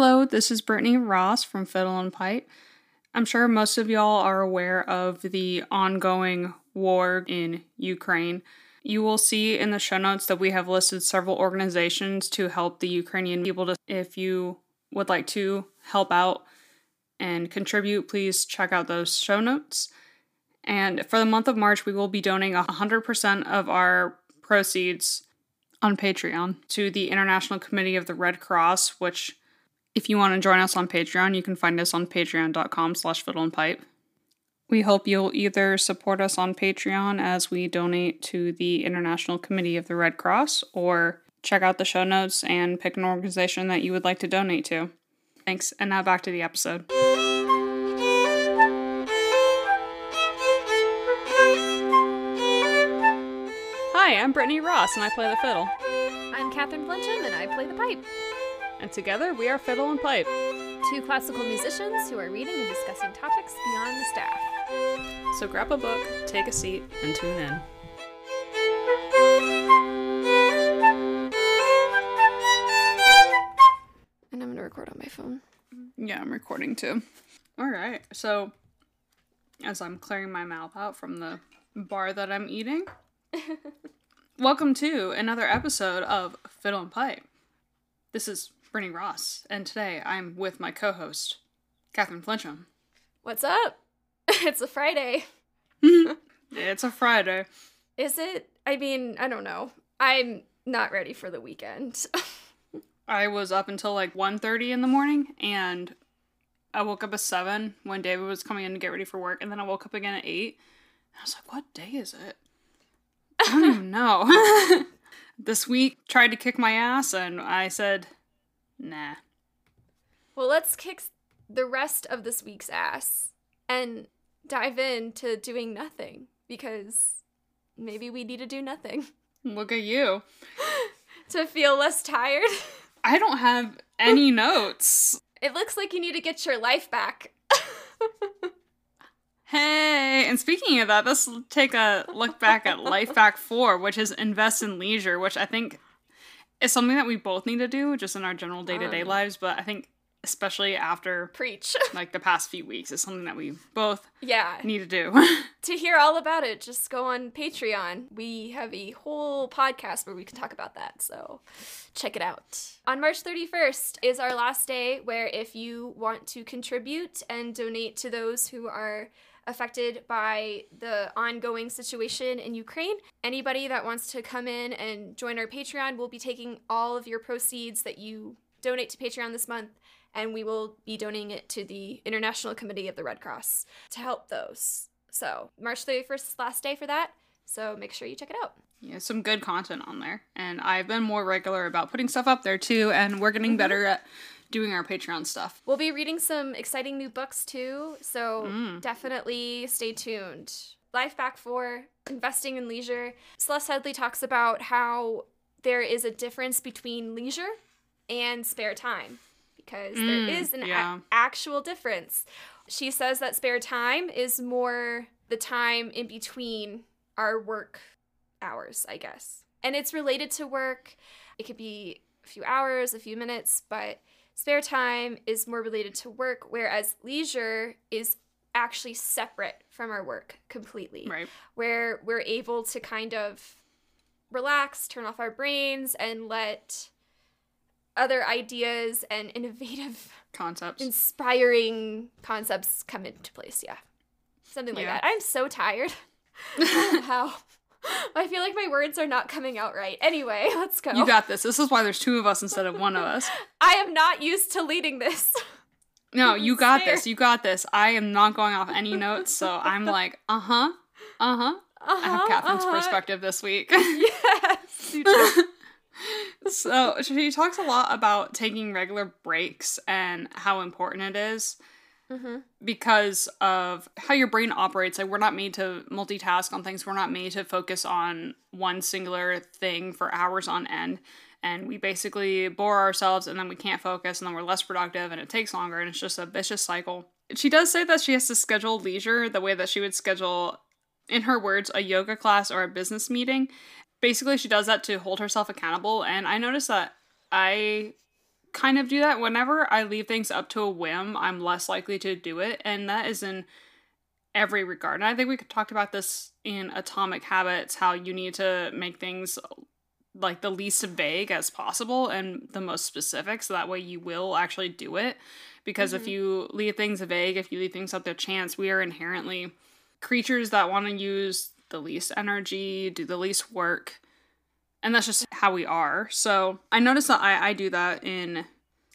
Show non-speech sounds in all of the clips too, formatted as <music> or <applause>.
Hello, this is Brittany Ross from Fiddle and Pipe. I'm sure most of y'all are aware of the ongoing war in Ukraine. You will see in the show notes that we have listed several organizations to help the Ukrainian people. To, if you would like to help out and contribute, please check out those show notes. And for the month of March, we will be donating 100% of our proceeds on Patreon to the International Committee of the Red Cross, which if you want to join us on Patreon, you can find us on patreon.com slash fiddle and pipe. We hope you'll either support us on Patreon as we donate to the International Committee of the Red Cross, or check out the show notes and pick an organization that you would like to donate to. Thanks, and now back to the episode. Hi, I'm Brittany Ross, and I play the fiddle. I'm Catherine Flinchum, and I play the pipe. And together we are Fiddle and Pipe. Two classical musicians who are reading and discussing topics beyond the staff. So grab a book, take a seat, and tune in. And I'm gonna record on my phone. Yeah, I'm recording too. All right. So, as I'm clearing my mouth out from the bar that I'm eating, <laughs> welcome to another episode of Fiddle and Pipe. This is Brittany Ross, and today I'm with my co-host, Catherine Flinchum. What's up? <laughs> it's a Friday. <laughs> It's a Friday. Is it? I mean, I don't know. I'm not ready for the weekend. <laughs> I was up until like 1.30 in the morning, and I woke up at 7 when David was coming in to get ready for work, and then I woke up again at 8. I was like, what day is it? I don't even know. this week tried to kick my ass, and I said, nah. well, let's kick the rest of this week's ass and dive into doing nothing because maybe we need to do nothing <laughs> Look at you. <laughs> to feel less tired. I don't have any <laughs> notes. It looks like you need to get your life back. Hey, and speaking of that, let's take a look back at Life Back 4, which is invest in leisure, which I think is something that we both need to do just in our general day to day Um. lives. But I think, especially after Preach. <laughs> like the past few weeks, is something that we both yeah. need to do. <laughs> To hear all about it, just go on Patreon. We have a whole podcast where we can talk about that, so check it out. On March 31st is our last day where if you want to contribute and donate to those who are affected by the ongoing situation in Ukraine, anybody that wants to come in and join our Patreon we'll be taking all of your proceeds that you donate to Patreon this month and we will be donating it to the International Committee of the Red Cross to help those. So, March 31st is the last day for that. So, make sure you check it out. yeah, some good content on there. And I've been more regular about putting stuff up there too, and we're getting mm-hmm. better at doing our Patreon stuff. We'll be reading some exciting new books too, so definitely stay tuned. Life Back 4, Investing in Leisure. Celeste Headlee talks about how there is a difference between leisure and spare time because there Mm, is an a- actual difference. She says that spare time is more the time in between our work hours, I guess. And it's related to work. It could be a few hours, a few minutes, but spare time is more related to work, whereas leisure is actually separate from our work completely. Right. Where we're able to kind of relax, turn off our brains, and let other ideas and <laughs> innovative, Concepts. inspiring concepts come into place. Yeah. Something like Yeah. that. I'm so tired. <laughs> I don't know How? <laughs> I feel like my words are not coming out right. Anyway, <laughs> let's go. You got this. This is why there's two of us instead of one of us. <laughs> I am not used to leading this. No, you got this. You got this. I am not going off any notes, so I'm like, uh huh, uh huh. I have Uh-huh, Catherine's uh-huh. perspective this week. Yes. so she talks a lot about taking regular breaks and how important it is Mhm. because of how your brain operates. Like we're not made to multitask on things. We're not made to focus on one singular thing for hours on end. And we basically bore ourselves and then we can't focus and then we're less productive and it takes longer and it's just a vicious cycle. She does say that she has to schedule leisure the way that she would schedule, in her words, a yoga class or a business meeting. Basically, she does that to hold herself accountable. And I noticed that I kind of do that. Whenever I leave things up to a whim, I'm less likely to do it. And that is in every regard. And I think we could talk about this in Atomic Habits how you need to make things like the least vague as possible and the most specific so that way you will actually do it because mm-hmm. if you leave things vague if you leave things up to chance we are inherently creatures that want to use the least energy do the least work and that's just how we are so i notice that i, I do that in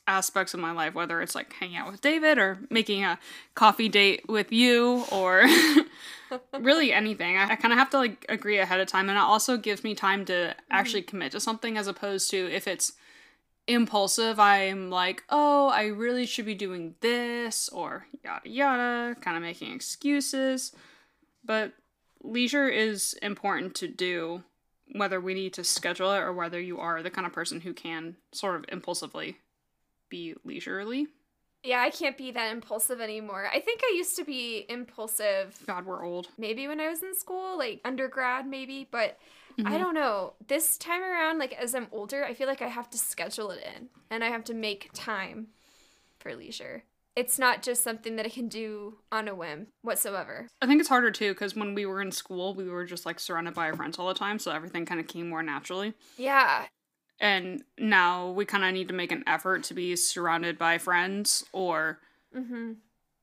aspects of my life whether it's like hanging out with david or making a coffee date with you or <laughs> really anything. I, I kind of have to like agree ahead of time, and it also gives me time to mm-hmm. actually commit to something as opposed to if it's impulsive, I'm like, oh, I really should be doing this or yada yada, kind of making excuses. But leisure is important to do, whether we need to schedule it or whether you are the kind of person who can sort of impulsively be leisurely. Yeah, I can't be that impulsive anymore. I think I used to be impulsive. God, we're old. Maybe when I was in school, like undergrad, maybe, but mm-hmm. I don't know. This time around, like as I'm older, I feel like I have to schedule it in and I have to make time for leisure. It's not just something that I can do on a whim whatsoever. I think it's harder too because when we were in school, we were just like surrounded by our friends all the time, so everything kind of came more naturally. Yeah, and now we kind of need to make an effort to be surrounded by friends or mm-hmm.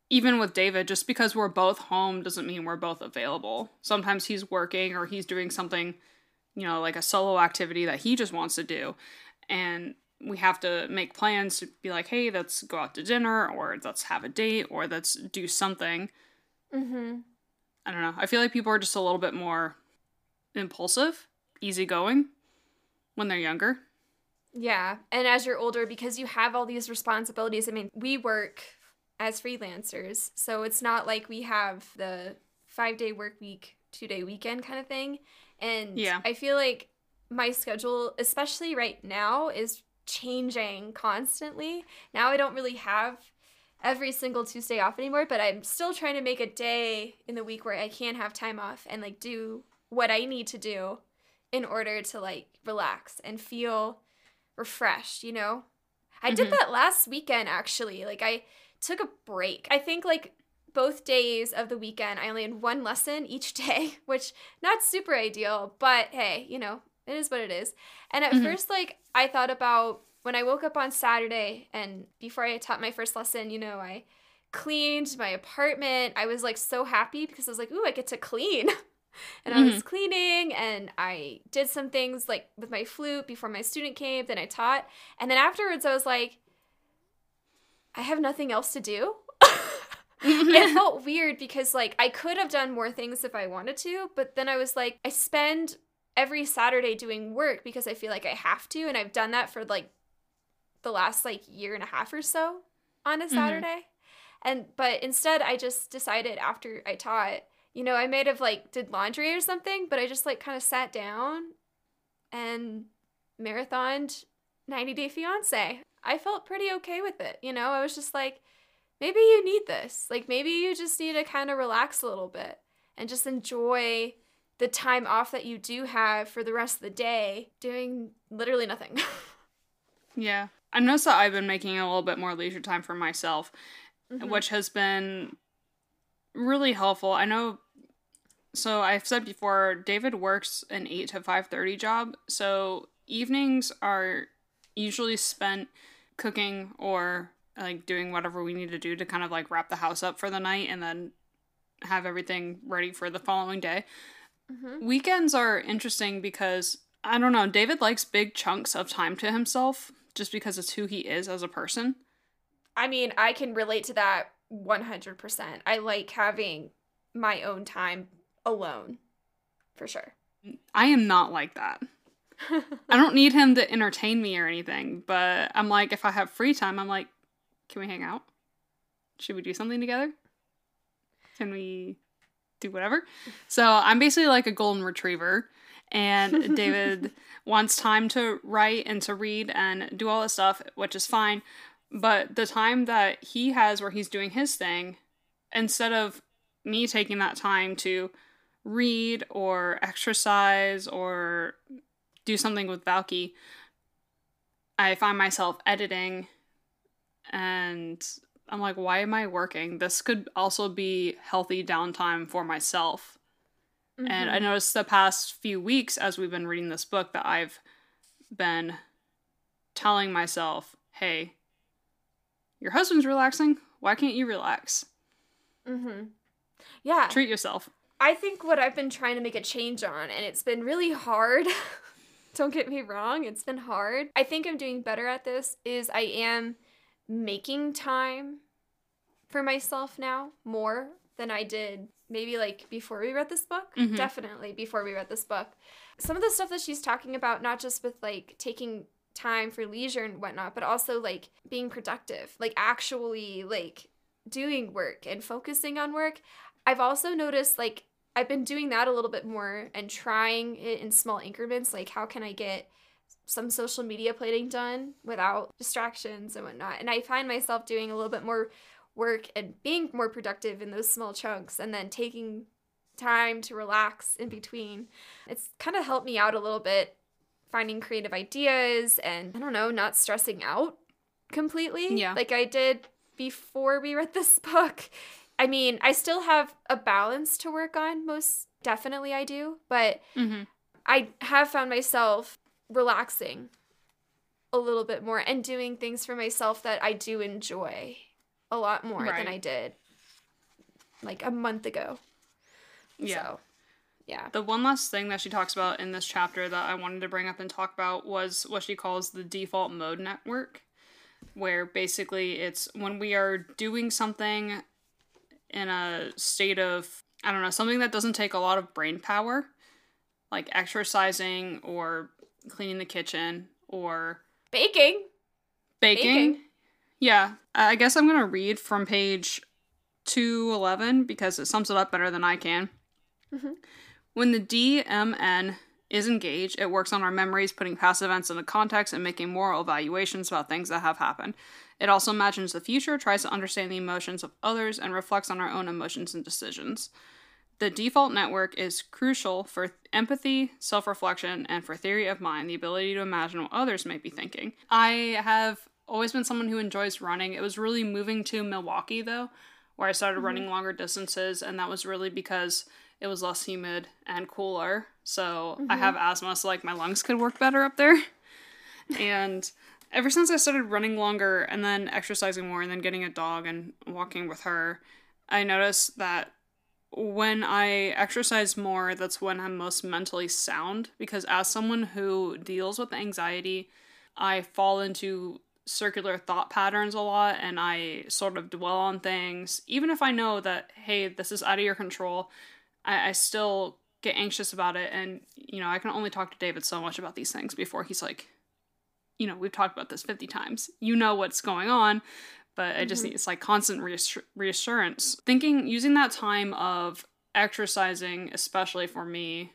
even with david just because we're both home doesn't mean we're both available sometimes he's working or he's doing something you know like a solo activity that he just wants to do and we have to make plans to be like hey let's go out to dinner or let's have a date or let's do something mm-hmm. i don't know i feel like people are just a little bit more impulsive easygoing when they're younger. Yeah. And as you're older, because you have all these responsibilities, I mean, we work as freelancers. So it's not like we have the five day work week, two day weekend kind of thing. And yeah. I feel like my schedule, especially right now, is changing constantly. Now I don't really have every single Tuesday off anymore, but I'm still trying to make a day in the week where I can have time off and like do what I need to do in order to like relax and feel refreshed, you know? I mm-hmm. did that last weekend actually. Like I took a break. I think like both days of the weekend I only had one lesson each <laughs> day, which not super ideal, but hey, you know, it is what it is. And at mm-hmm. first like I thought about when I woke up on Saturday and before I taught my first lesson, you know, I cleaned my apartment. I was like so happy because I was like, "Ooh, I get to clean." <laughs> and mm-hmm. I was mm-hmm. cleaning and I did some things like with my flute before my student came, then I taught. And then afterwards I was like, I have nothing else to do. <laughs> it felt weird because like I could have done more things if I wanted to, but then I was like, I spend every Saturday doing work because I feel like I have to, and I've done that for like the last like year and a half or so on a mm-hmm. Saturday. Mm-hmm. And but instead I just decided after I taught you know, I might have like did laundry or something, but I just like kind of sat down and marathoned 90 Day Fiance. I felt pretty okay with it. You know, I was just like, maybe you need this. Like, maybe you just need to kind of relax a little bit and just enjoy the time off that you do have for the rest of the day doing literally nothing. <laughs> yeah. I noticed that I've been making a little bit more leisure time for myself, mm-hmm. which has been really helpful. I know so I've said before David works an 8 to 5:30 job. So evenings are usually spent cooking or like doing whatever we need to do to kind of like wrap the house up for the night and then have everything ready for the following day. Mm-hmm. Weekends are interesting because I don't know, David likes big chunks of time to himself just because it's who he is as a person. I mean, I can relate to that 100%. I like having my own time alone for sure. I am not like that. <laughs> I don't need him to entertain me or anything, but I'm like, if I have free time, I'm like, can we hang out? Should we do something together? Can we do whatever? So I'm basically like a golden retriever, and <laughs> David wants time to write and to read and do all this stuff, which is fine. But the time that he has where he's doing his thing, instead of me taking that time to read or exercise or do something with Valky, I find myself editing and I'm like, why am I working? This could also be healthy downtime for myself. Mm-hmm. And I mm-hmm. noticed the past few weeks as we've been reading this book that I've been telling myself, hey, your husband's relaxing. Why can't you relax? Mm-hmm. Yeah. Treat yourself. I think what I've been trying to make a change on, and it's been really hard. <laughs> Don't get me wrong, it's been hard. I think I'm doing better at this, is I am making time for myself now more than I did maybe like before we read this book. Mm-hmm. Definitely before we read this book. Some of the stuff that she's talking about, not just with like taking time for leisure and whatnot, but also like being productive, like actually like doing work and focusing on work. I've also noticed like I've been doing that a little bit more and trying it in small increments. Like, how can I get some social media planning done without distractions and whatnot? And I find myself doing a little bit more work and being more productive in those small chunks and then taking time to relax in between. It's kind of helped me out a little bit finding creative ideas and I don't know, not stressing out completely. Yeah. Like I did before we read this <laughs> book. I mean, I still have a balance to work on, most definitely I do, but mm-hmm. I have found myself relaxing a little bit more and doing things for myself that I do enjoy a lot more right. than I did like a month ago. Yeah. So, yeah. The one last thing that she talks about in this chapter that I wanted to bring up and talk about was what she calls the default mode network, where basically it's when we are doing something in a state of I don't know, something that doesn't take a lot of brain power, like exercising or cleaning the kitchen or baking. Baking. baking. Yeah. I guess I'm going to read from page 211 because it sums it up better than I can. Mm-hmm. When the DMN is engaged, it works on our memories, putting past events into context and making moral evaluations about things that have happened. It also imagines the future, tries to understand the emotions of others, and reflects on our own emotions and decisions. The default network is crucial for empathy, self reflection, and for theory of mind, the ability to imagine what others may be thinking. I have always been someone who enjoys running. It was really moving to Milwaukee, though, where I started mm-hmm. running longer distances, and that was really because it was less humid and cooler. So mm-hmm. I have asthma, so like my lungs could work better up there. <laughs> and ever since I started running longer and then exercising more and then getting a dog and walking with her, I noticed that when I exercise more, that's when I'm most mentally sound because as someone who deals with anxiety, I fall into circular thought patterns a lot and I sort of dwell on things. Even if I know that, hey, this is out of your control, I, I still get anxious about it. And, you know, I can only talk to David so much about these things before he's like, you know, we've talked about this 50 times. You know what's going on, but I just mm-hmm. it's like constant reassur- reassurance. Thinking, using that time of exercising, especially for me,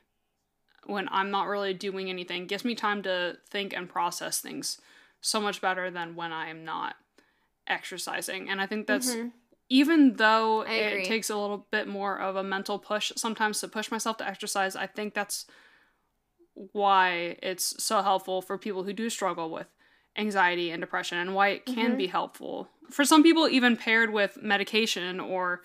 when I'm not really doing anything, gives me time to think and process things so much better than when I am not exercising. And I think that's mm-hmm. even though it takes a little bit more of a mental push sometimes to push myself to exercise, I think that's why it's so helpful for people who do struggle with anxiety and depression and why it can mm-hmm. be helpful. For some people, even paired with medication or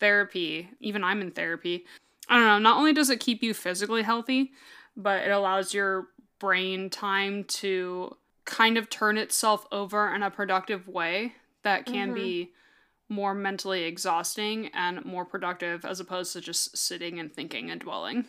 therapy, even I'm in therapy. I don't know, not only does it keep you physically healthy, but it allows your brain time to kind of turn itself over in a productive way that can mm-hmm. be more mentally exhausting and more productive as opposed to just sitting and thinking and dwelling.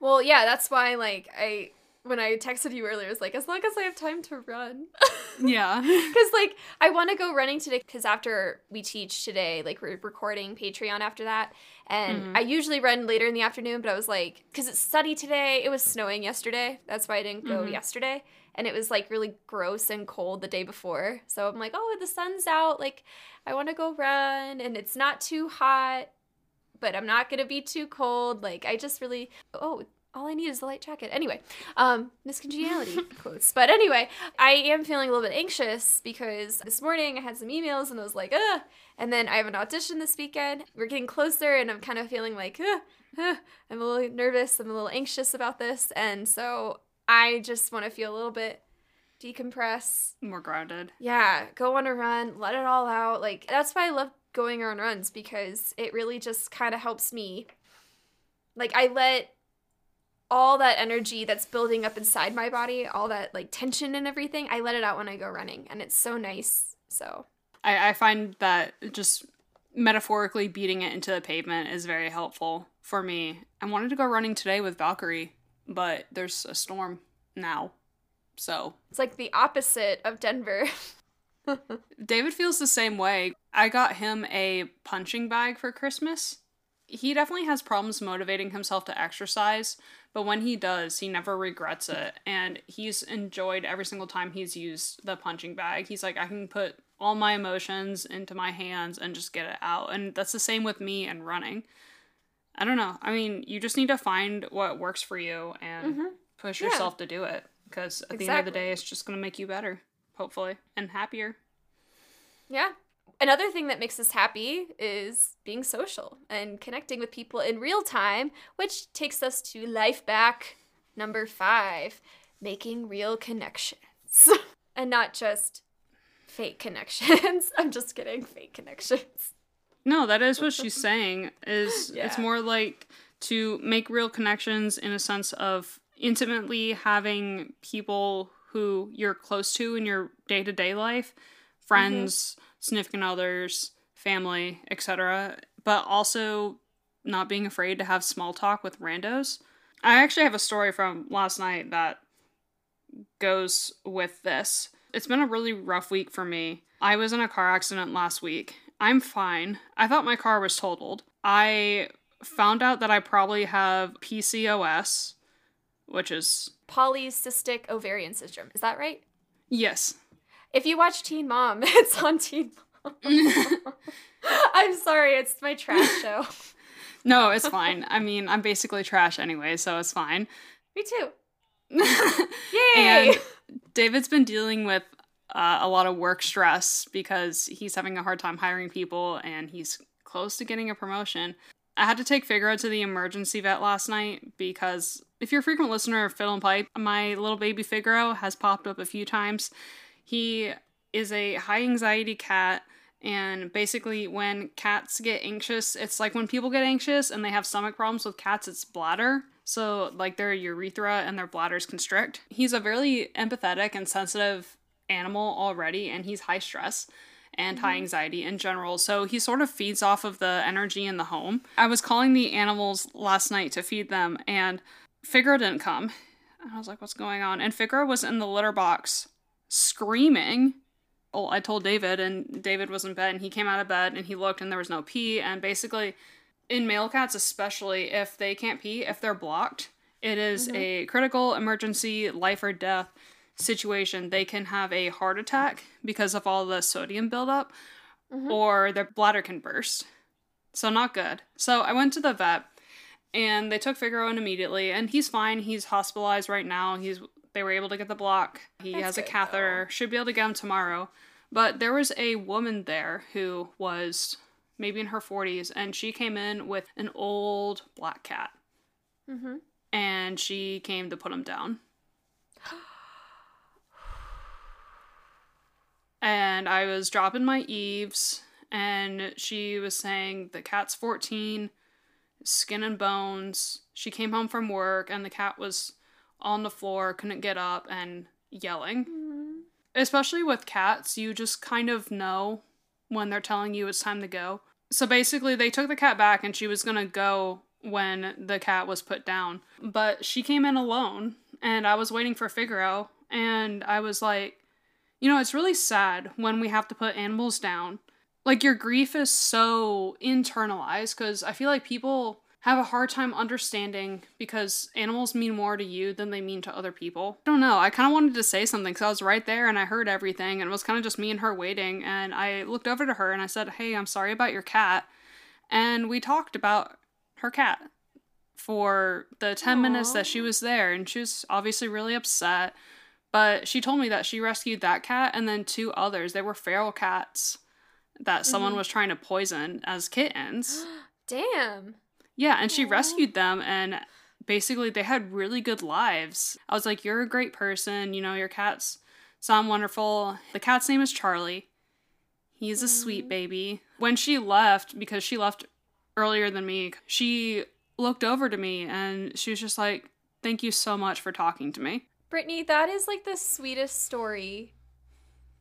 Well, yeah, that's why like I when I texted you earlier, I was like, as long as I have time to run. <laughs> yeah. Because, like, I want to go running today because after we teach today, like, we're recording Patreon after that. And mm-hmm. I usually run later in the afternoon, but I was like, because it's sunny today, it was snowing yesterday. That's why I didn't go mm-hmm. yesterday. And it was, like, really gross and cold the day before. So I'm like, oh, the sun's out. Like, I want to go run and it's not too hot but I'm not gonna be too cold. Like I just really oh all I need is a light jacket. Anyway, um, Miss Congeniality <laughs> quotes. But anyway, I am feeling a little bit anxious because this morning I had some emails and I was like, ugh. And then I have an audition this weekend. We're getting closer and I'm kind of feeling like, ugh, ugh. I'm a little nervous. I'm a little anxious about this. And so I just want to feel a little bit decompress. More grounded. Yeah, go on a run, let it all out. Like that's why I love going on runs because it really just kind of helps me. Like I let all that energy that's building up inside my body, all that like tension and everything, I let it out when I go running, and it's so nice. So I, I find that just metaphorically beating it into the pavement is very helpful for me. I wanted to go running today with Valkyrie, but there's a storm now. So it's like the opposite of Denver. <laughs> David feels the same way. I got him a punching bag for Christmas. He definitely has problems motivating himself to exercise, but when he does, he never regrets it. And he's enjoyed every single time he's used the punching bag. He's like, I can put all my emotions into my hands and just get it out. And that's the same with me and running. I don't know. I mean, you just need to find what works for you and mm-hmm. push yeah. yourself to do it because at exactly. the end of the day, it's just going to make you better, hopefully, and happier. Yeah. Another thing that makes us happy is being social and connecting with people in real time, which takes us to life back number five making real connections. <laughs> and not just fake connections. <laughs> I'm just kidding, fake connections. No, that is what she's <laughs> saying. Is yeah. it's more like to make real connections in a sense of intimately having people who you're close to in your day-to-day life, friends, mm-hmm. Significant others, family, etc., but also not being afraid to have small talk with randos. I actually have a story from last night that goes with this. It's been a really rough week for me. I was in a car accident last week. I'm fine. I thought my car was totaled. I found out that I probably have PCOS, which is polycystic ovarian syndrome. Is that right? Yes. If you watch Teen Mom, <laughs> it's on Teen Mom. <laughs> I'm sorry, it's my trash <laughs> show. no, it's fine. I mean, I'm basically trash anyway, so it's fine. Me too. Yay! And David's been dealing with uh, a lot of work stress because he's having a hard time hiring people and he's close to getting a promotion. I had to take Figaro to the emergency vet last night because if you're a frequent listener of Fiddle and Pipe, my little baby Figaro has popped up a few times. He is a high anxiety cat, and basically, when cats get anxious, it's like when people get anxious and they have stomach problems with cats, it's bladder. So, like their urethra and their bladders constrict. He's a very empathetic and sensitive animal already, and he's high stress and high mm-hmm. anxiety in general. So he sort of feeds off of the energy in the home. I was calling the animals last night to feed them, and Figaro didn't come. I was like, what's going on? And Figaro was in the litter box screaming. Well, I told David, and David was in bed, and he came out of bed and he looked, and there was no pee. And basically, in male cats, especially if they can't pee, if they're blocked, it is mm-hmm. a critical emergency, life or death situation, they can have a heart attack because of all the sodium buildup, mm-hmm. or their bladder can burst. So, not good. So, I went to the vet and they took Figaro in immediately, and he's fine. He's hospitalized right now. He's they were able to get the block. He That's has a catheter. Though. Should be able to get him tomorrow. But there was a woman there who was maybe in her 40s, and she came in with an old black cat. Mm-hmm. And she came to put him down. <gasps> and I was dropping my eaves, and she was saying the cat's 14, skin and bones. She came home from work, and the cat was on the floor, couldn't get up, and yelling. Mm-hmm. Especially with cats, you just kind of know when they're telling you it's time to go. So basically, they took the cat back, and she was gonna go when the cat was put down. But she came in alone, and I was waiting for Figaro, and I was like, you know, it's really sad when we have to put animals down. Like, your grief is so internalized because I feel like people have a hard time understanding because animals mean more to you than they mean to other people. I don't know. I kind of wanted to say something because I was right there and I heard everything and it was kind of just me and her waiting. And I looked over to her and I said, Hey, I'm sorry about your cat. And we talked about her cat for the 10 Aww. minutes that she was there. And she was obviously really upset. But she told me that she rescued that cat and then two others. They were feral cats that someone mm-hmm. was trying to poison as kittens. <gasps> Damn. Yeah, and she Aww. rescued them and basically they had really good lives. I was like, You're a great person, you know, your cat's sound wonderful. The cat's name is Charlie. He's a sweet baby. When she left, because she left earlier than me, she looked over to me and she was just like, Thank you so much for talking to me. Brittany, that is like the sweetest story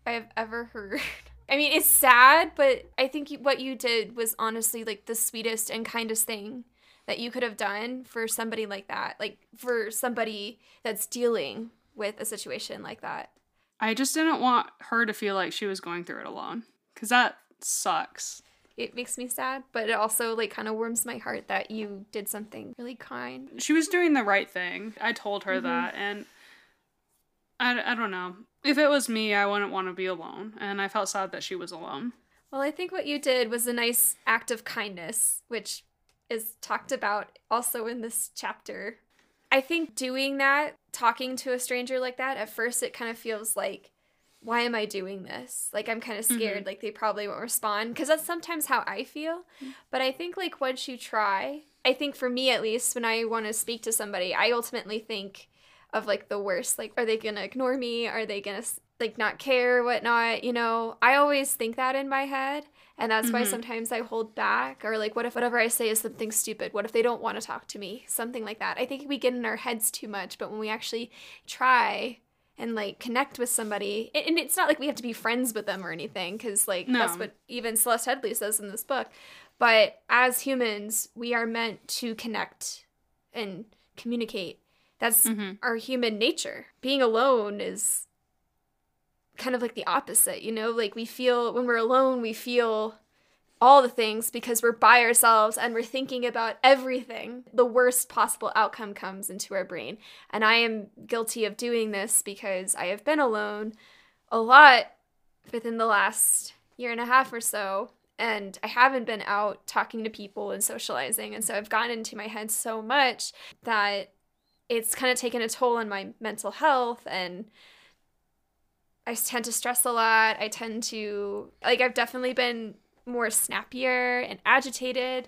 I've ever heard. <laughs> I mean, it's sad, but I think what you did was honestly like the sweetest and kindest thing that you could have done for somebody like that. Like for somebody that's dealing with a situation like that. I just didn't want her to feel like she was going through it alone. Because that sucks. It makes me sad, but it also like kind of warms my heart that you did something really kind. She was doing the right thing. I told her Mhm. that. And I, I don't know. If it was me, I wouldn't want to be alone. And I felt sad that she was alone. Well, I think what you did was a nice act of kindness, which is talked about also in this chapter. I think doing that, talking to a stranger like that, at first it kind of feels like, why am I doing this? Like I'm kind of mm-hmm. scared, like they probably won't respond because that's sometimes how I feel. Mm. But I think like once you try, I think for me at least, when I want to speak to somebody, I ultimately think of like the worst. Like, are they gonna ignore me? Are they gonna like not care, whatnot? You know, I always think that in my head. And that's why Mhm. sometimes I hold back, or like, what if whatever I say is something stupid? What if they don't want to talk to me? Something like that. I think we get in our heads too much, but when we actually try and like connect with somebody, and and it's not like we have to be friends with them or anything, because like that's what even Celeste Headlee says in this book. But as humans, we are meant to connect and communicate. That's Mm-hmm. our human nature. Being alone is kind of like the opposite, you know? Like we feel when we're alone, we feel all the things because we're by ourselves and we're thinking about everything. The worst possible outcome comes into our brain. And I am guilty of doing this because I have been alone a lot within the last year and a half or so. And I haven't been out talking to people and socializing. And so I've gotten into my head so much that it's kind of taken a toll on my mental health and I tend to stress a lot. I tend to like I've definitely been more snappier and agitated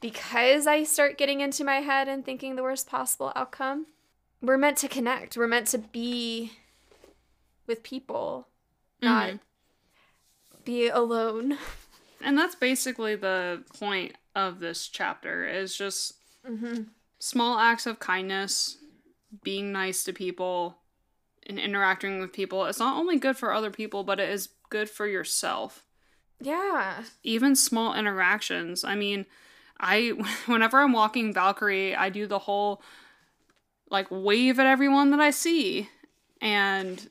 because I start getting into my head and thinking the worst possible outcome. We're meant to connect. We're meant to be with people, not Mhm. be alone. And that's basically the point of this chapter is just hmm small acts of kindness, being nice to people, and interacting with people. It's not only good for other people, but it is good for yourself. Yeah. Even small interactions. I mean, I <laughs> whenever I'm walking Valkyrie, I do the whole like wave at everyone that I see. And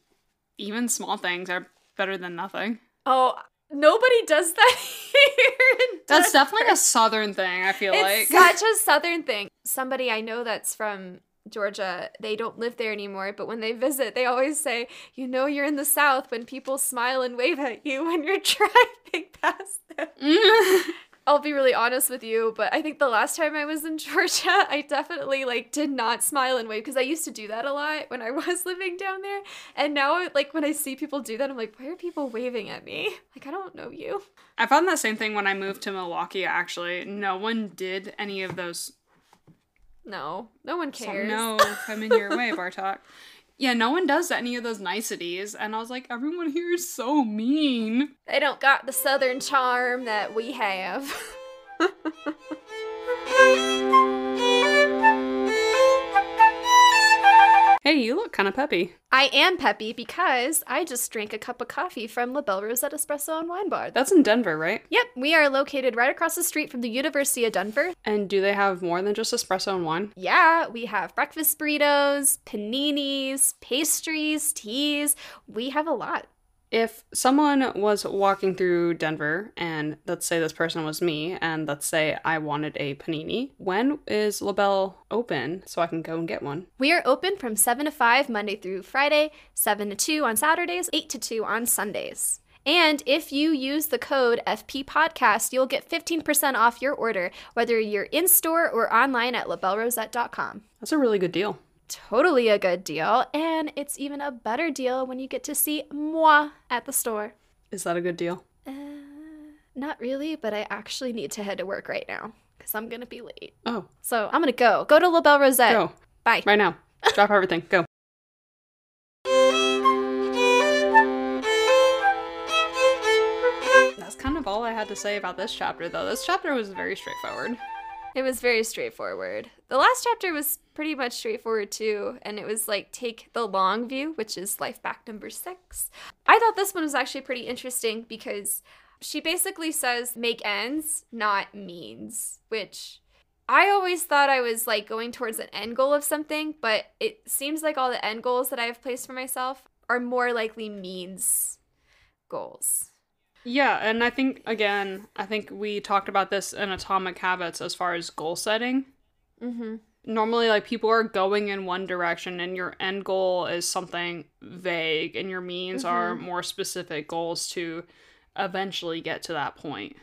even small things are better than nothing. Oh, nobody does that <laughs> here. in That's definitely a southern thing, I feel It's like. such a southern thing. Somebody I know that's from Georgia, they don't live there anymore, but when they visit, they always say, "You know, you're in the South when people smile and wave at you <laughs> when you're driving <laughs> past them." Mm. <laughs> I'll be really honest with you, but I think the last time I was in Georgia, I definitely like did not smile and wave because I used to do that a lot when I was living down there. And now like when I see people do that, I'm like, why are people waving at me? Like I don't know you. I found that same thing when I moved to Milwaukee, actually. No one did any of those. No, no one So, cares. no, come in your way, <laughs> Bartok. Yeah, no one does any of those niceties. And I was like, everyone here is so mean. They don't got the southern charm that we have. <laughs> Hey, you look kind of peppy. I am peppy because I just drank a cup of coffee from La Belle Rosette Espresso and Wine Bar. That's in Denver, right? Yep, we are located right across the street from the University of Denver. And do they have more than just espresso and wine? Yeah, we have breakfast burritos, paninis, pastries, teas. We have a lot. If someone was walking through Denver, and let's say this person was me, and let's say I wanted a panini, when is La Belle open so I can go and get one? We are open from 7 to 5 Monday through Friday, 7 to 2 on Saturdays, 8 to 2 on Sundays. And if you use the code FP Podcast, you'll get 15% off your order, whether you're in store or online at labellerosette.com. That's a really good deal totally a good deal, and it's even a better deal when you get to see moi at the store. Is that a good deal? Uh, not really, but I actually need to head to work right now because I'm gonna be late. Oh, so I'm gonna go. Go to La Belle Rosette. Go. Bye. Right now. <laughs> Drop everything. Go. That's kind of all I had to say about this chapter, though. This chapter was very straightforward. It was very straightforward. The last chapter was pretty much straightforward too, and it was like take the long view, which is life back number six. I thought this one was actually pretty interesting because she basically says make ends, not means, which I always thought I was like going towards an end goal of something, but it seems like all the end goals that I have placed for myself are more likely means goals. Yeah, and I think again, I think we talked about this in Atomic Habits as far as goal setting. Mm-hmm. Normally, like people are going in one direction, and your end goal is something vague, and your means Mm-hmm. are more specific goals to eventually get to that point.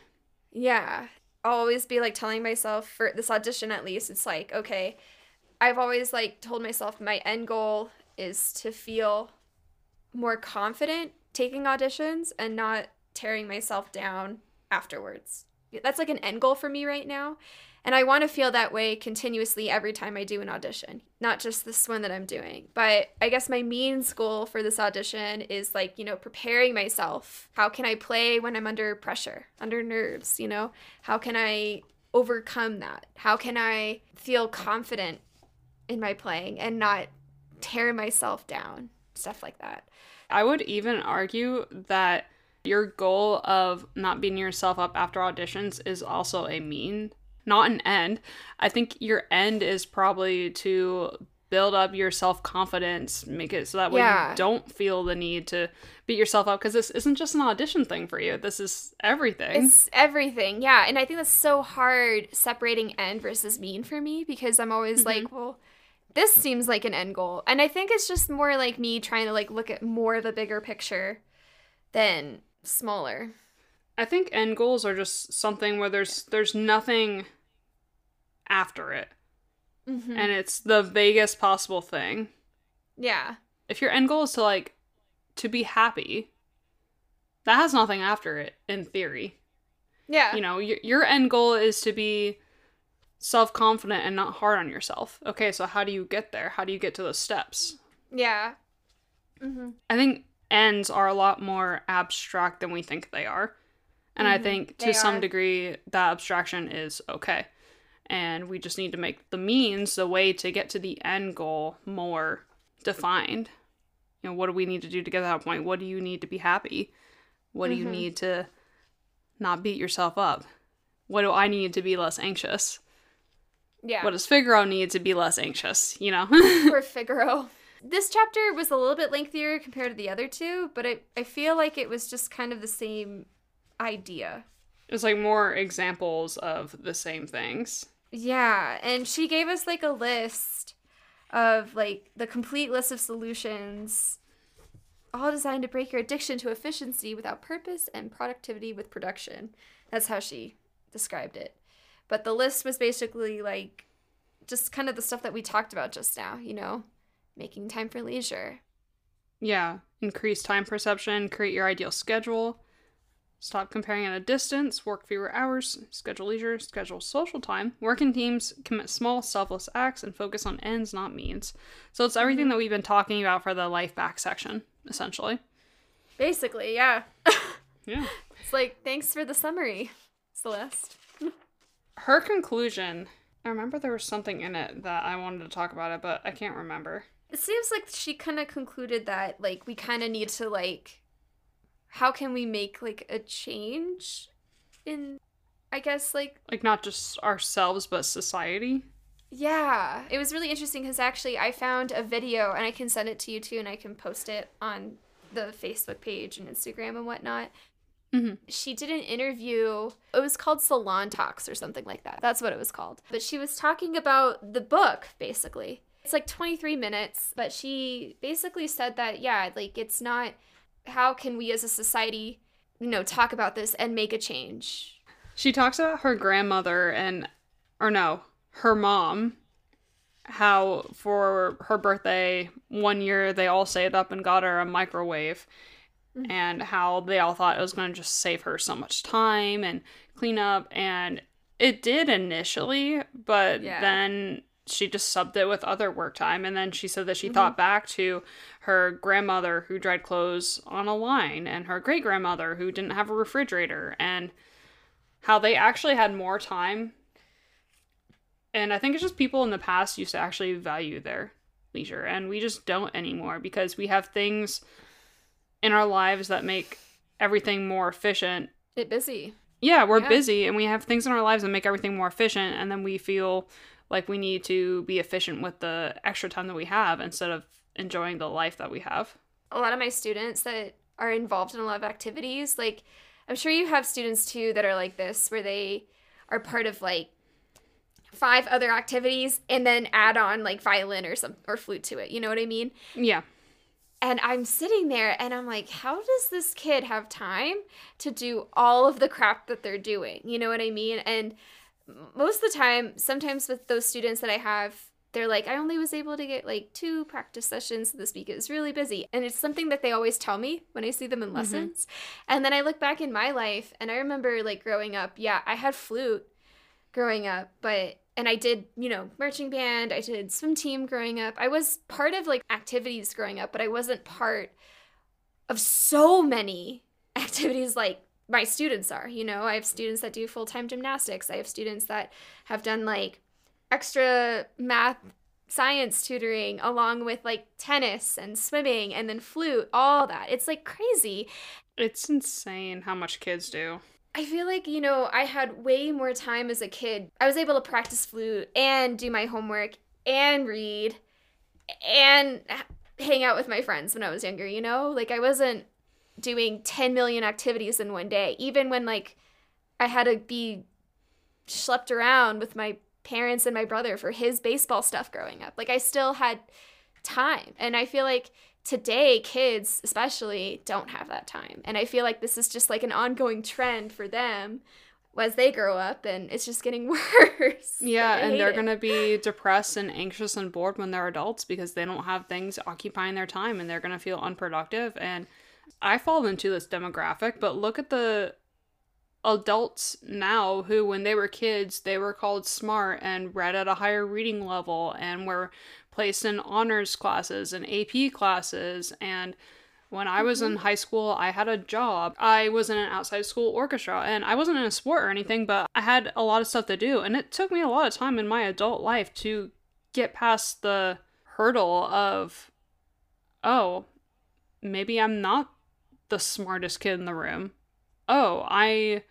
Yeah. I'll always be like telling myself for this audition at least, it's like, okay, I've always like told myself my end goal is to feel more confident taking auditions and not tearing myself down afterwards. That's like an end goal for me right now. And I want to feel that way continuously every time I do an audition, not just this one that I'm doing. But I guess my means goal for this audition is like, you know, preparing myself. How can I play when I'm under pressure, under nerves, you know? How can I overcome that? How can I feel confident in my playing and not tear myself down? Stuff like that. I would even argue that your goal of not beating yourself up after auditions is also a mean, not an end. I think your end is probably to build up your self confidence, make it so that way Yeah. you don't feel the need to beat yourself up because this isn't just an audition thing for you. This is everything. It's everything, yeah. And I think that's so hard separating end versus mean for me because I'm always mm-hmm. like, well, this seems like an end goal. And I think it's just more like me trying to like look at more of a bigger picture than smaller. I think end goals are just something where there's there's nothing after it. Mm-hmm. And it's the vaguest possible thing. Yeah. if your end goal is to like to be happy that has nothing after it in theory Yeah. you know your, your end goal is to be self-confident and not hard on yourself okay so how do you get there how do you get to those steps yeah. Mm-hmm. i think ends are a lot more abstract than we think they are. And i Mhm, think to they some are. degree that abstraction is okay. And we just need to make the means the way to get to the end goal more defined. You know what do we need to do to get to that point? What do you need to be happy? What do you Mhm. need to not beat yourself up? What do i need to be less anxious? Yeah. what does figaro need to be less anxious you know? <laughs> For Figaro. This chapter was a little bit lengthier compared to the other two, but I, I feel like it was just kind of the same idea. It was like more examples of the same things Yeah, and she gave us like a list of like the complete list of solutions, all designed to break your addiction to efficiency without purpose and productivity with production. That's how she described it. But the list was basically like just kind of the stuff that we talked about just now, you know, making time for leisure. Yeah, increase time perception, create your ideal schedule, stop comparing at a distance, work fewer hours, schedule leisure, schedule social time, work in teams, commit small, selfless acts, and focus on ends, not means. So it's everything mm-hmm. that we've been talking about for the life back section, essentially. Basically, yeah. <laughs> Yeah. It's like, thanks for the summary, Celeste. Her conclusion, I remember there was something in it that I wanted to talk about it, but I can't remember. It seems like she kind of concluded that like we kind of need to like how can we make like a change in I guess like Like, not just ourselves, but society. yeah. It was really interesting cuz actually I found a video and I can send it to you too and I can post it on the Facebook page and Instagram and whatnot. Mhm. She did an interview. It was called Salon Talks or something like that. That's what it was called. But she was talking about the book, basically. It's like 23 minutes, but she basically said that, yeah, like it's not how can we as a society, you know, talk about this and make a change? She talks about her grandmother and, or no, her mom. How for her birthday one year they all saved up and got her a microwave, Mhm. and how they all thought it was going to just save her so much time and clean up, and it did initially, but Yeah. then she just subbed it with other work time. And then she said that she mm-hmm. thought back to her grandmother who dried clothes on a line and her great grandmother who didn't have a refrigerator and how they actually had more time. And I think it's just people in the past used to actually value their leisure. And we just don't anymore because we have things in our lives that make everything more efficient. It busy. Yeah, we're yeah. busy and we have things in our lives that make everything more efficient. And then we feel like we need to be efficient with the extra time that we have instead of enjoying the life that we have. A lot of my students that are involved in a lot of activities, like I'm sure you have students too that are like this, where they are part of like five other activities and then add on like violin or some or flute to it. You know what I mean? Yeah. And I'm sitting there and I'm like, how does this kid have time to do all of the crap that they're doing? You know what I mean? And most of the time, sometimes with those students that I have, they're like, I only was able to get like two practice sessions this week. It was really busy. And it's something that they always tell me when I see them in mm-hmm. lessons. Mm-hmm. And then I look back in my life and I remember like growing up, yeah, I had flute growing up, but and I did, you know, marching band, I did swim team growing up. I was part of like activities growing up, but I wasn't part of so many <laughs> activities like my students are. You know, I have students that do full time gymnastics, I have students that have done like extra math science tutoring along with like tennis and swimming and then flute, all that. It's like crazy. It's insane how much kids do. I feel like, you know, I had way more time as a kid. I was able to practice flute and do my homework and read and hang out with my friends when I was younger, you know? Like I wasn't doing 10 million activities in one day. Even when like I had to be schlepped around with my parents and my brother for his baseball stuff growing up. Like I still had time. And I feel like today kids especially don't have that time and i feel like this is just like an ongoing trend for them as they grow up and it's just getting <laughs> worse yeah and they're going to be depressed and anxious and bored when they're adults because they don't have things occupying their time and they're going to feel unproductive and i fall into this demographic but look at the adults now who when they were kids they were called smart and read at a higher reading level and were placed in honors classes and AP classes. And when I was in mm-hmm. high school, I had a job. I was in an outside school orchestra and I wasn't in a sport or anything, but I had a lot of stuff to do. And it took me a lot of time in my adult life to get past the hurdle of, oh, maybe I'm not the smartest kid in the room. Oh, I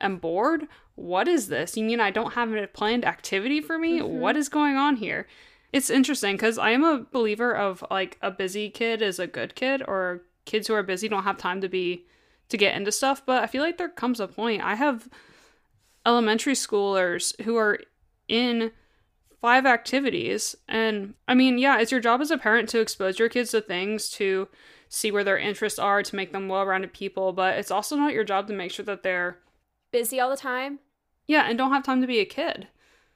am bored. What is this? You mean I don't have a planned activity for me? Mm-hmm. What is going on here? It's interesting because I am a believer of like a busy kid is a good kid, or kids who are busy don't have time to be to get into stuff. But I feel like there comes a point. I have elementary schoolers who are in five activities. And I mean, yeah, it's your job as a parent to expose your kids to things, to see where their interests are, to make them well rounded people. But it's also not your job to make sure that they're busy all the time. Yeah, and don't have time to be a kid.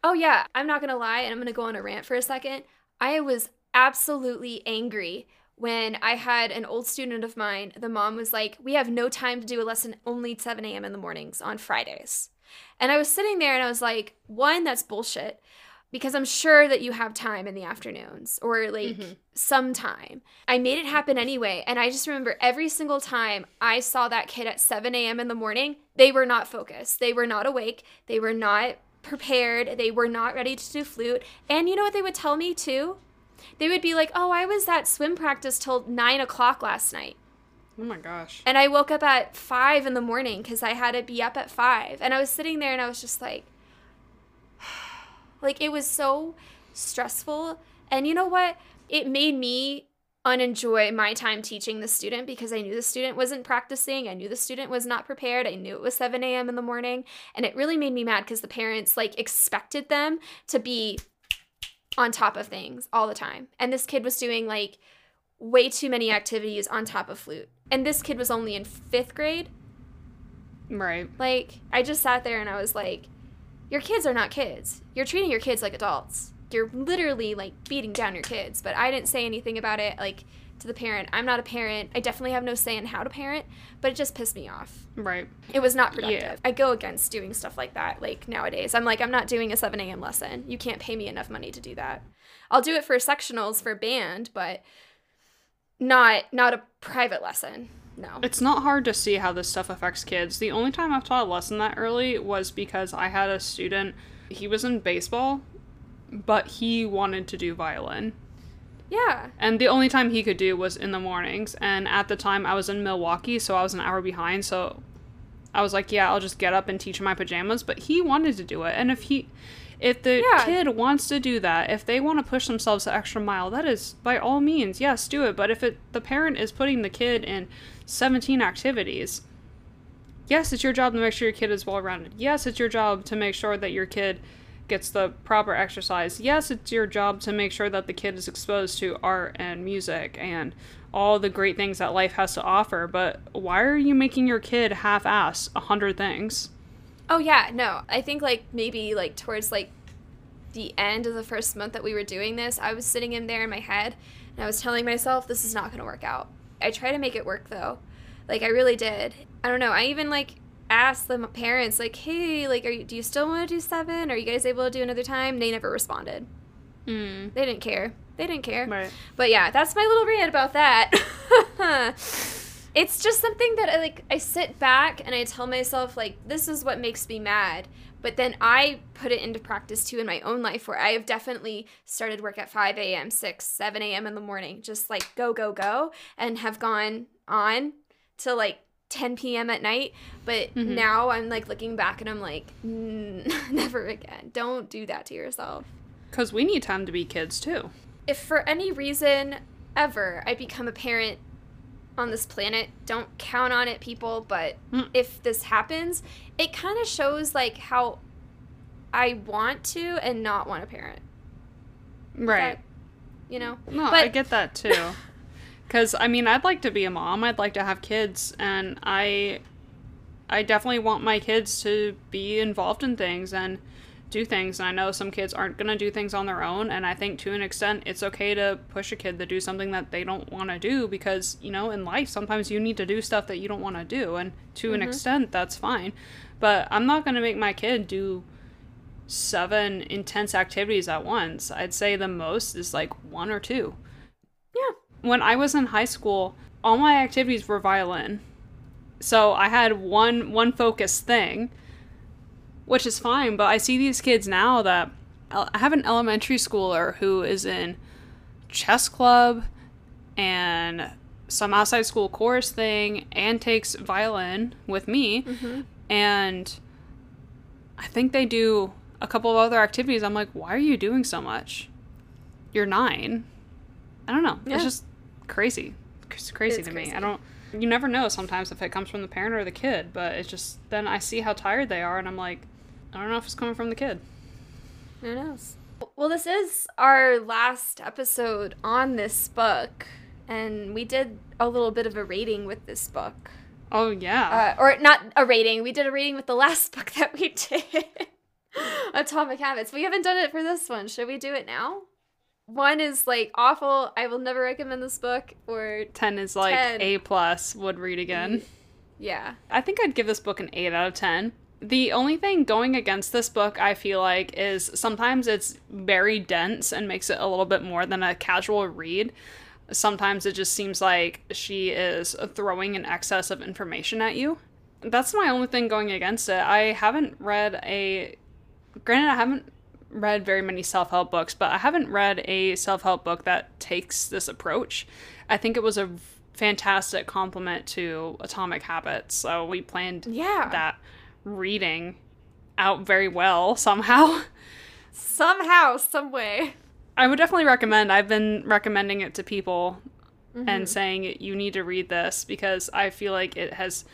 Oh, yeah, I'm not gonna lie, and I'm gonna go on a rant for a second. I was absolutely angry when I had an old student of mine. The mom was like, We have no time to do a lesson only 7 a.m. in the mornings on Fridays. And I was sitting there and I was like, One, that's bullshit because I'm sure that you have time in the afternoons or like mm-hmm. some time. I made it happen anyway. And I just remember every single time I saw that kid at 7 a.m. in the morning, they were not focused. They were not awake. They were not prepared. They were not ready to do flute. And you know what they would tell me too? They would be like, oh, I was at swim practice till nine o'clock last night. Oh my gosh. And I woke up at five in the morning because I had to be up at five. And I was sitting there and I was just like, like it was so stressful. And you know what? It made me unenjoy my time teaching the student because I knew the student wasn't practicing. I knew the student was not prepared. I knew it was 7 a.m. in the morning. And it really made me mad because the parents like expected them to be on top of things all the time. And this kid was doing like way too many activities on top of flute. And this kid was only in fifth grade. Right. Like, I just sat there and I was like, your kids are not kids. You're treating your kids like adults you're literally like beating down your kids but i didn't say anything about it like to the parent. I'm not a parent. I definitely have no say in how to parent, but it just pissed me off. Right. It was not productive. Yeah. I go against doing stuff like that. Like nowadays, I'm like, I'm not doing a 7 a.m. lesson. You can't pay me enough money to do that. I'll do it for sectionals for band, but not not a private lesson. No. It's not hard to see how this stuff affects kids. The only time I've taught a lesson that early was because I had a student, he was in baseball, but he wanted to do violin. Yeah. And the only time he could do was in the mornings. And at the time, I was in Milwaukee, so I was an hour behind. So I was like, yeah, I'll just get up and teach in my pajamas. But he wanted to do it. And if he. If the Yeah. kid wants to do that, if they want to push themselves the extra mile, that is by all means, yes, do it. But if it the parent is putting the kid in 17 activities, yes, it's your job to make sure your kid is well rounded. Yes, it's your job to make sure that your kid gets the proper exercise. Yes, it's your job to make sure that the kid is exposed to art and music and all the great things that life has to offer. But why are you making your kid half ass a hundred things? Oh yeah, no. I think like maybe like towards like the end of the first month that we were doing this, I was sitting in there in my head and I was telling myself this is not going to work out. I try to make it work though. Like I really did. I don't know. I even like asked the parents like, "Hey, like are you do you still want to do 7? Are you guys able to do another time?" They never responded. Mm. They didn't care. They didn't care. Right. But yeah, that's my little rant about that. <laughs> it's just something that I like I sit back and I tell myself like this is what makes me mad. But then I put it into practice too in my own life where I have definitely started work at 5 a.m., 6, 7 a.m. in the morning, just like go, go, go, and have gone on to like 10 p.m. at night. But Mhm. now I'm like looking back and I'm like, "Mm, <laughs> never again. Don't do that to yourself Because we need time to be kids too. if for any reason ever I become a parent on this planet, don't count on it, people, but Mm. if this happens, it kind of shows like how I want to and not want a parent. Right. That- you know? No, But- I get that too. <laughs> Because I mean, I'd like to be a mom. I'd like to have kids, and I, I definitely want my kids to be involved in things and do things. And I know some kids aren't gonna do things on their own, and I think to an extent, it's okay to push a kid to do something that they don't want to do because you know, in life, sometimes you need to do stuff that you don't want to do, and to an mm-hmm. extent, that's fine. But I'm not gonna make my kid do seven intense activities at once. I'd say the most is like one or two. Yeah. When I was in high school, all my activities were violin. So I had one one focused thing, which is fine, but I see these kids now that I have an elementary schooler who is in chess club and some outside school chorus thing and takes violin with me mm-hmm. and I think they do a couple of other activities. I'm like, why are you doing so much? You're nine. I don't know. Yeah. It's just crazy. It's crazy It's to crazy. me. I don't. You never know sometimes if it comes from the parent or the kid, but it's just then I see how tired they are, and I'm like, I don't know if it's coming from the kid. Who knows? Well, this is our last episode on this book, and we did a little bit of a rating with this book. Oh yeah. uh, or not a rating. We did a rating with the last <laughs> book that we did, Atomic Habits. We haven't done it for this one. Should we do it now? One is like awful. I will never recommend this book. Or ten is like 10. A plus. Would read again. yeah, I think I'd give this book an 8 out of 10. The only thing going against this book, I feel like, is sometimes it's very dense and makes it a little bit more than a casual read. Sometimes it just seems like she is throwing an excess of information at you. That's my only thing going against it. I haven't read a. Granted, I haven't read very many self help books, but I haven't read a self help book that takes this approach. I think it was a fantastic compliment to Atomic Habits. So we planned yeah. that reading out very well somehow. Somehow, some way. I would definitely recommend. I've been recommending it to people and mm-hmm. saying you need to read this because I feel like it has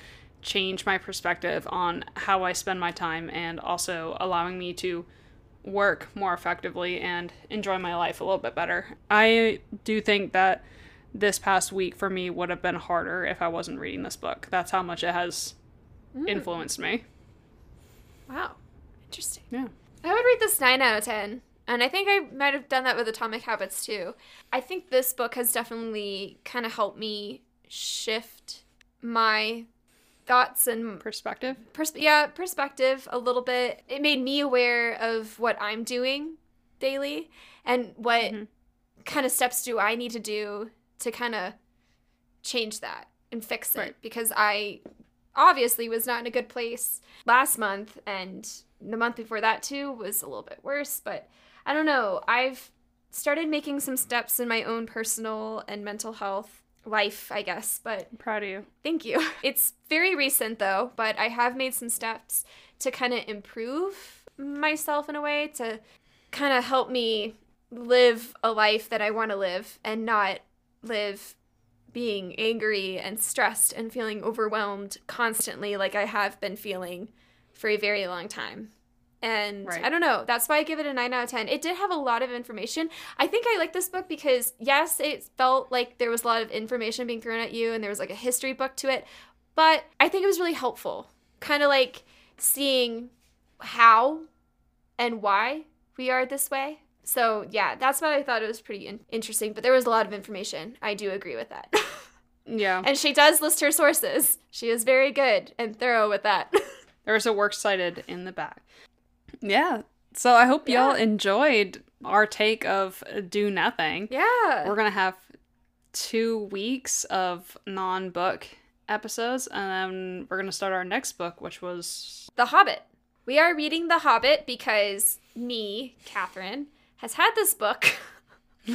changed my perspective on how I spend my time and also allowing me to work more effectively and enjoy my life a little bit better. I do think that this past week for me would have been harder if I wasn't reading this book. That's how much it has mm. influenced me. Wow, interesting. Yeah. I would rate this nine out of ten. And I think I might have done that with Atomic Habits too. I think this book has definitely kind of helped me shift my thoughts and Perspective. pers- yeah, perspective a little bit. It made me aware of what I'm doing daily and what Mhm. kind of steps do I need to do to kind of change that and fix it Right. because I obviously was not in a good place last month and the month before that too was a little bit worse, but I don't know. I've started making some steps in my own personal and mental health life, I guess, but I'm proud of you. Thank you. <laughs> It's very recent though, but I have made some steps to kind of improve myself in a way to kind of help me live a life that I want to live and not live being angry and stressed and feeling overwhelmed constantly like I have been feeling for a very long time. And Right. I don't know. That's why I give it a 9 out of 10. It did have a lot of information. I think I like this book because, yes, it felt like there was a lot of information being thrown at you and there was like a history book to it. But I think it was really helpful. Kind of like seeing how and why we are this way. So, yeah, that's why I thought it was pretty in- interesting. But there was a lot of information. I do agree with that. <laughs> Yeah. and she does list her sources. She is very good and thorough with that. <laughs> There's a works cited in the back. Yeah. So I hope y'all enjoyed our take of Do Nothing. yeah. We're going to have two weeks of non book episodes, and then we're going to start our next book, which was. The Hobbit. We are reading The Hobbit because me, Catherine, has had this book. <laughs>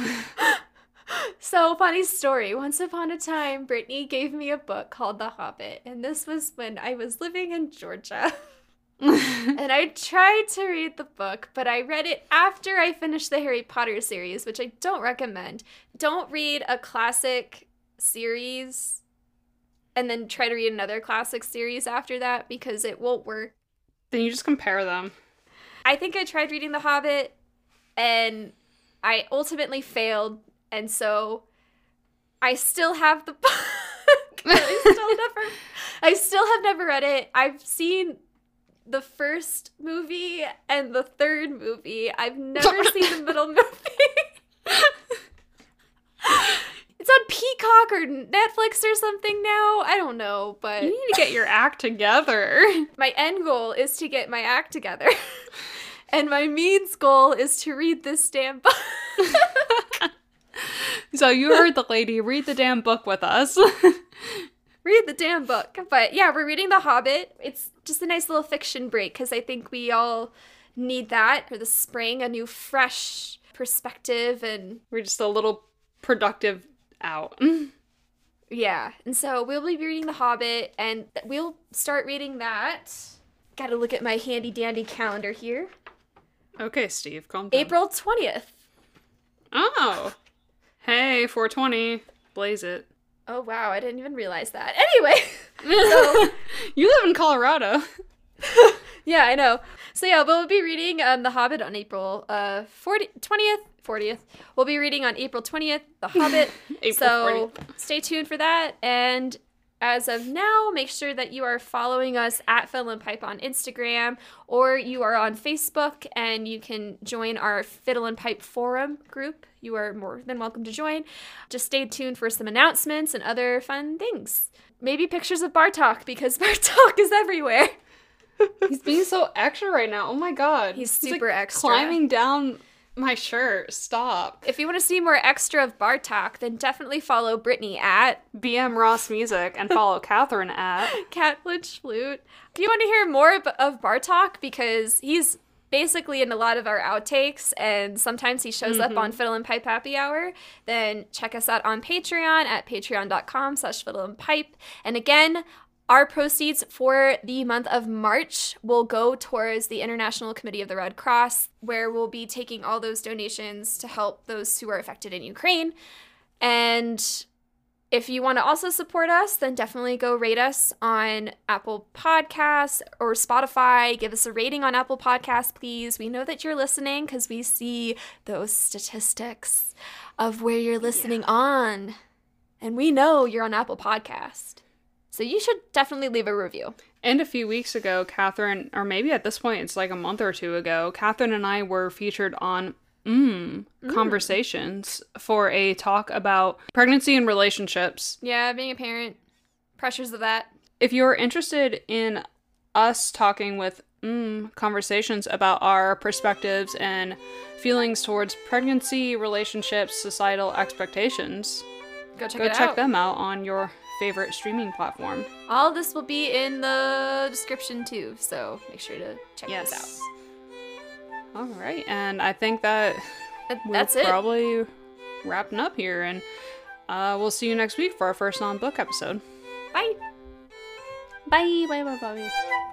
so, funny story. Once upon a time, Brittany gave me a book called The Hobbit, and this was when I was living in Georgia. <laughs> and I tried to read the book, but I read it after I finished the Harry Potter series, which I don't recommend. Don't read a classic series and then try to read another classic series after that because it won't work. then you just compare them. I think I tried reading The Hobbit and I ultimately failed, and so I still have the <laughs> book. I still <laughs> never I still have never read it. I've seen the first movie and the third movie. I've never <laughs> seen the middle movie. it's on Peacock or Netflix or something now. I don't know, but You need to get your act together. my end goal is to get my act together. And my means goal is to read this damn book. <laughs> so you heard the lady. Read the damn book with us. <laughs> read the damn book. But yeah, we're reading The Hobbit. It's just a nice little fiction break because I think we all need that for the spring, a new fresh perspective and We're just a little productive out. yeah. And so we'll be reading The Hobbit and we'll start reading that. Got to look at my handy dandy calendar here. Okay, Steve, calm down. April 20th. Oh. Hey, 420. Blaze it. Oh wow, I didn't even realize that. Anyway, <laughs> so you live in Colorado. <laughs> yeah, I know. So yeah, we'll be reading um, The Hobbit on April uh 40, 20th, 40th. We'll be reading on April 20th, The Hobbit. <laughs> April so stay tuned for that. And as of now, make sure that you are following us at Fiddle and Pipe on Instagram or you are on Facebook and you can join our Fiddle and Pipe forum group. You are more than welcome to join. Just stay tuned for some announcements and other fun things. Maybe pictures of Bartok because <laughs> Bartok is everywhere. He's being so extra right now. Oh my god. He's like, super extra. Climbing down my shirt. Stop. If you want to see more extra of Bartok, then definitely follow Brittany at BM Ross Music and follow <laughs> Catherine at. Cat Flinch Flute. If you want to hear more of, of Bartok, because he's basically in a lot of our outtakes and sometimes he shows up on mm-hmm. Fiddle and Pipe Happy Hour, then check us out on Patreon at patreon.com slash fiddle and pipe. And again, our proceeds for the month of March will go towards the International Committee of the Red Cross, where we'll be taking all those donations to help those who are affected in Ukraine. And if you want to also support us, then definitely go rate us on Apple Podcasts or Spotify. Give us a rating on Apple Podcasts, please. We know that you're listening because we see those statistics of where you're listening on. And we know you're on Apple Podcast. So you should definitely leave a review. And a few weeks ago, Catherine, or maybe at this point it's like a month or two ago, Catherine and I were featured on mm, conversations for a talk about pregnancy and relationships. Yeah, being a parent, pressures of that. If you're interested in us talking with mm, conversations about our perspectives and feelings towards pregnancy, relationships, societal expectations, Go check go check out. them out on your favorite streaming platform. All this will be in the description too, so make sure to check this out. All right, and I think that That- we're it. probably wrapping up here, and uh, we'll see you next week for our first non-book episode. Bye. Bye. Bye, bye, bye, bye.